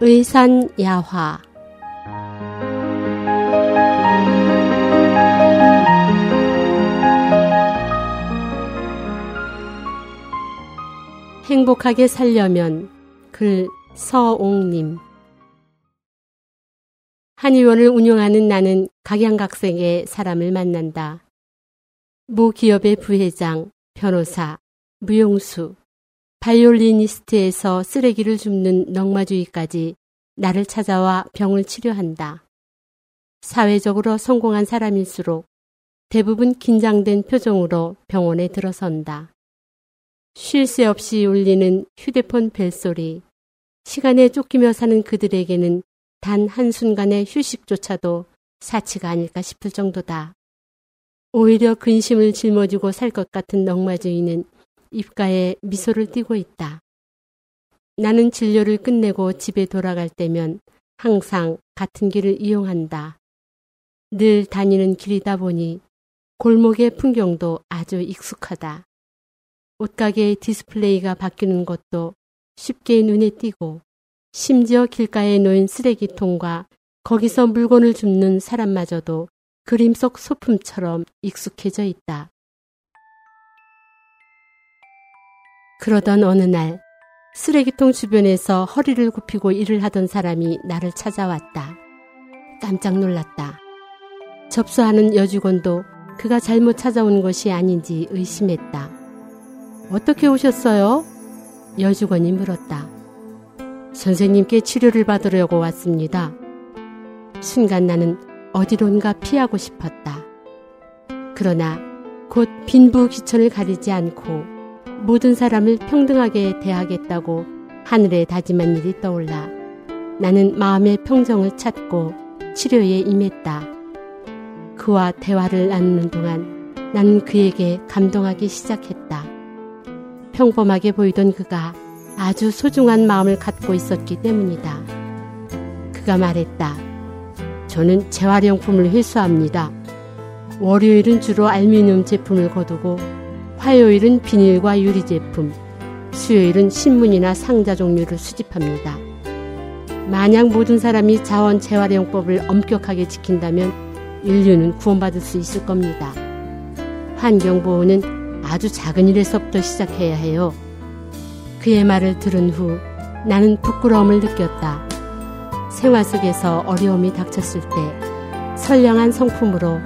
의산 야화. 행복하게 살려면 글 서옥님. 한의원을 운영하는 나는 각양각색의 사람을 만난다. 모 기업의 부회장, 변호사, 무용수, 바이올리니스트에서 쓰레기를 줍는 넝마주의까지 나를 찾아와 병을 치료한다. 사회적으로 성공한 사람일수록 대부분 긴장된 표정으로 병원에 들어선다. 쉴 새 없이 울리는 휴대폰 벨소리, 시간에 쫓기며 사는 그들에게는 단 한순간의 휴식조차도 사치가 아닐까 싶을 정도다. 오히려 근심을 짊어지고 살 것 같은 넝마주의는 입가에 미소를 띠고 있다. 나는 진료를 끝내고 집에 돌아갈 때면 항상 같은 길을 이용한다. 늘 다니는 길이다 보니 골목의 풍경도 아주 익숙하다. 옷가게의 디스플레이가 바뀌는 것도 쉽게 눈에 띄고 심지어 길가에 놓인 쓰레기통과 거기서 물건을 줍는 사람마저도 그림 속 소품처럼 익숙해져 있다. 그러던 어느 날 쓰레기통 주변에서 허리를 굽히고 일을 하던 사람이 나를 찾아왔다. 깜짝 놀랐다. 접수하는 여직원도 그가 잘못 찾아온 것이 아닌지 의심했다. 어떻게 오셨어요? 여직원이 물었다. 선생님께 치료를 받으려고 왔습니다. 순간 나는 어디론가 피하고 싶었다. 그러나 곧 빈부 기천을 가리지 않고 모든 사람을 평등하게 대하겠다고 하늘에 다짐한 일이 떠올라 나는 마음의 평정을 찾고 치료에 임했다. 그와 대화를 나누는 동안 나는 그에게 감동하기 시작했다. 평범하게 보이던 그가 아주 소중한 마음을 갖고 있었기 때문이다. 그가 말했다. 저는 재활용품을 회수합니다. 월요일은 주로 알루미늄 제품을 거두고 화요일은 비닐과 유리 제품, 수요일은 신문이나 상자 종류를 수집합니다. 만약 모든 사람이 자원 재활용법을 엄격하게 지킨다면 인류는 구원받을 수 있을 겁니다. 환경보호는 아주 작은 일에서부터 시작해야 해요. 그의 말을 들은 후 나는 부끄러움을 느꼈다. 생활 속에서 어려움이 닥쳤을 때 선량한 성품으로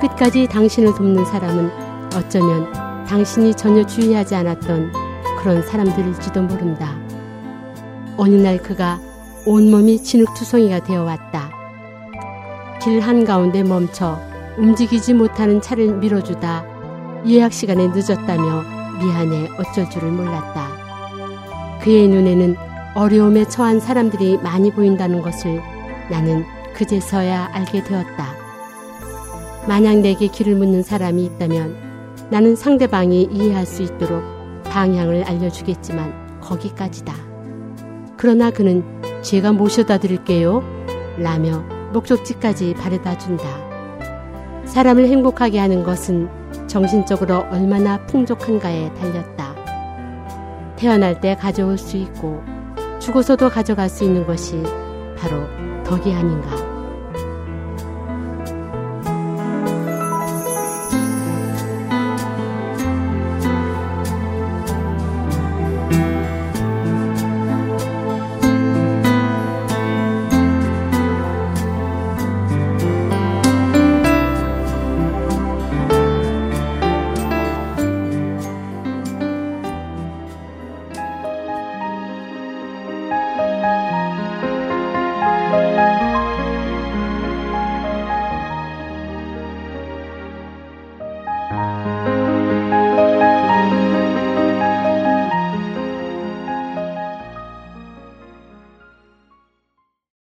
끝까지 당신을 돕는 사람은 어쩌면 당신이 전혀 주의하지 않았던 그런 사람들일지도 모른다. 어느 날 그가 온몸이 진흙투성이가 되어 왔다. 길 한가운데 멈춰 움직이지 못하는 차를 밀어주다 예약 시간에 늦었다며 미안해 어쩔 줄을 몰랐다. 그의 눈에는 어려움에 처한 사람들이 많이 보인다는 것을 나는 그제서야 알게 되었다. 만약 내게 길을 묻는 사람이 있다면 나는 상대방이 이해할 수 있도록 방향을 알려주겠지만 거기까지다. 그러나 그는 제가 모셔다 드릴게요. 라며 목적지까지 바래다 준다. 사람을 행복하게 하는 것은 정신적으로 얼마나 풍족한가에 달렸다. 태어날 때 가져올 수 있고 죽어서도 가져갈 수 있는 것이 바로 덕이 아닌가.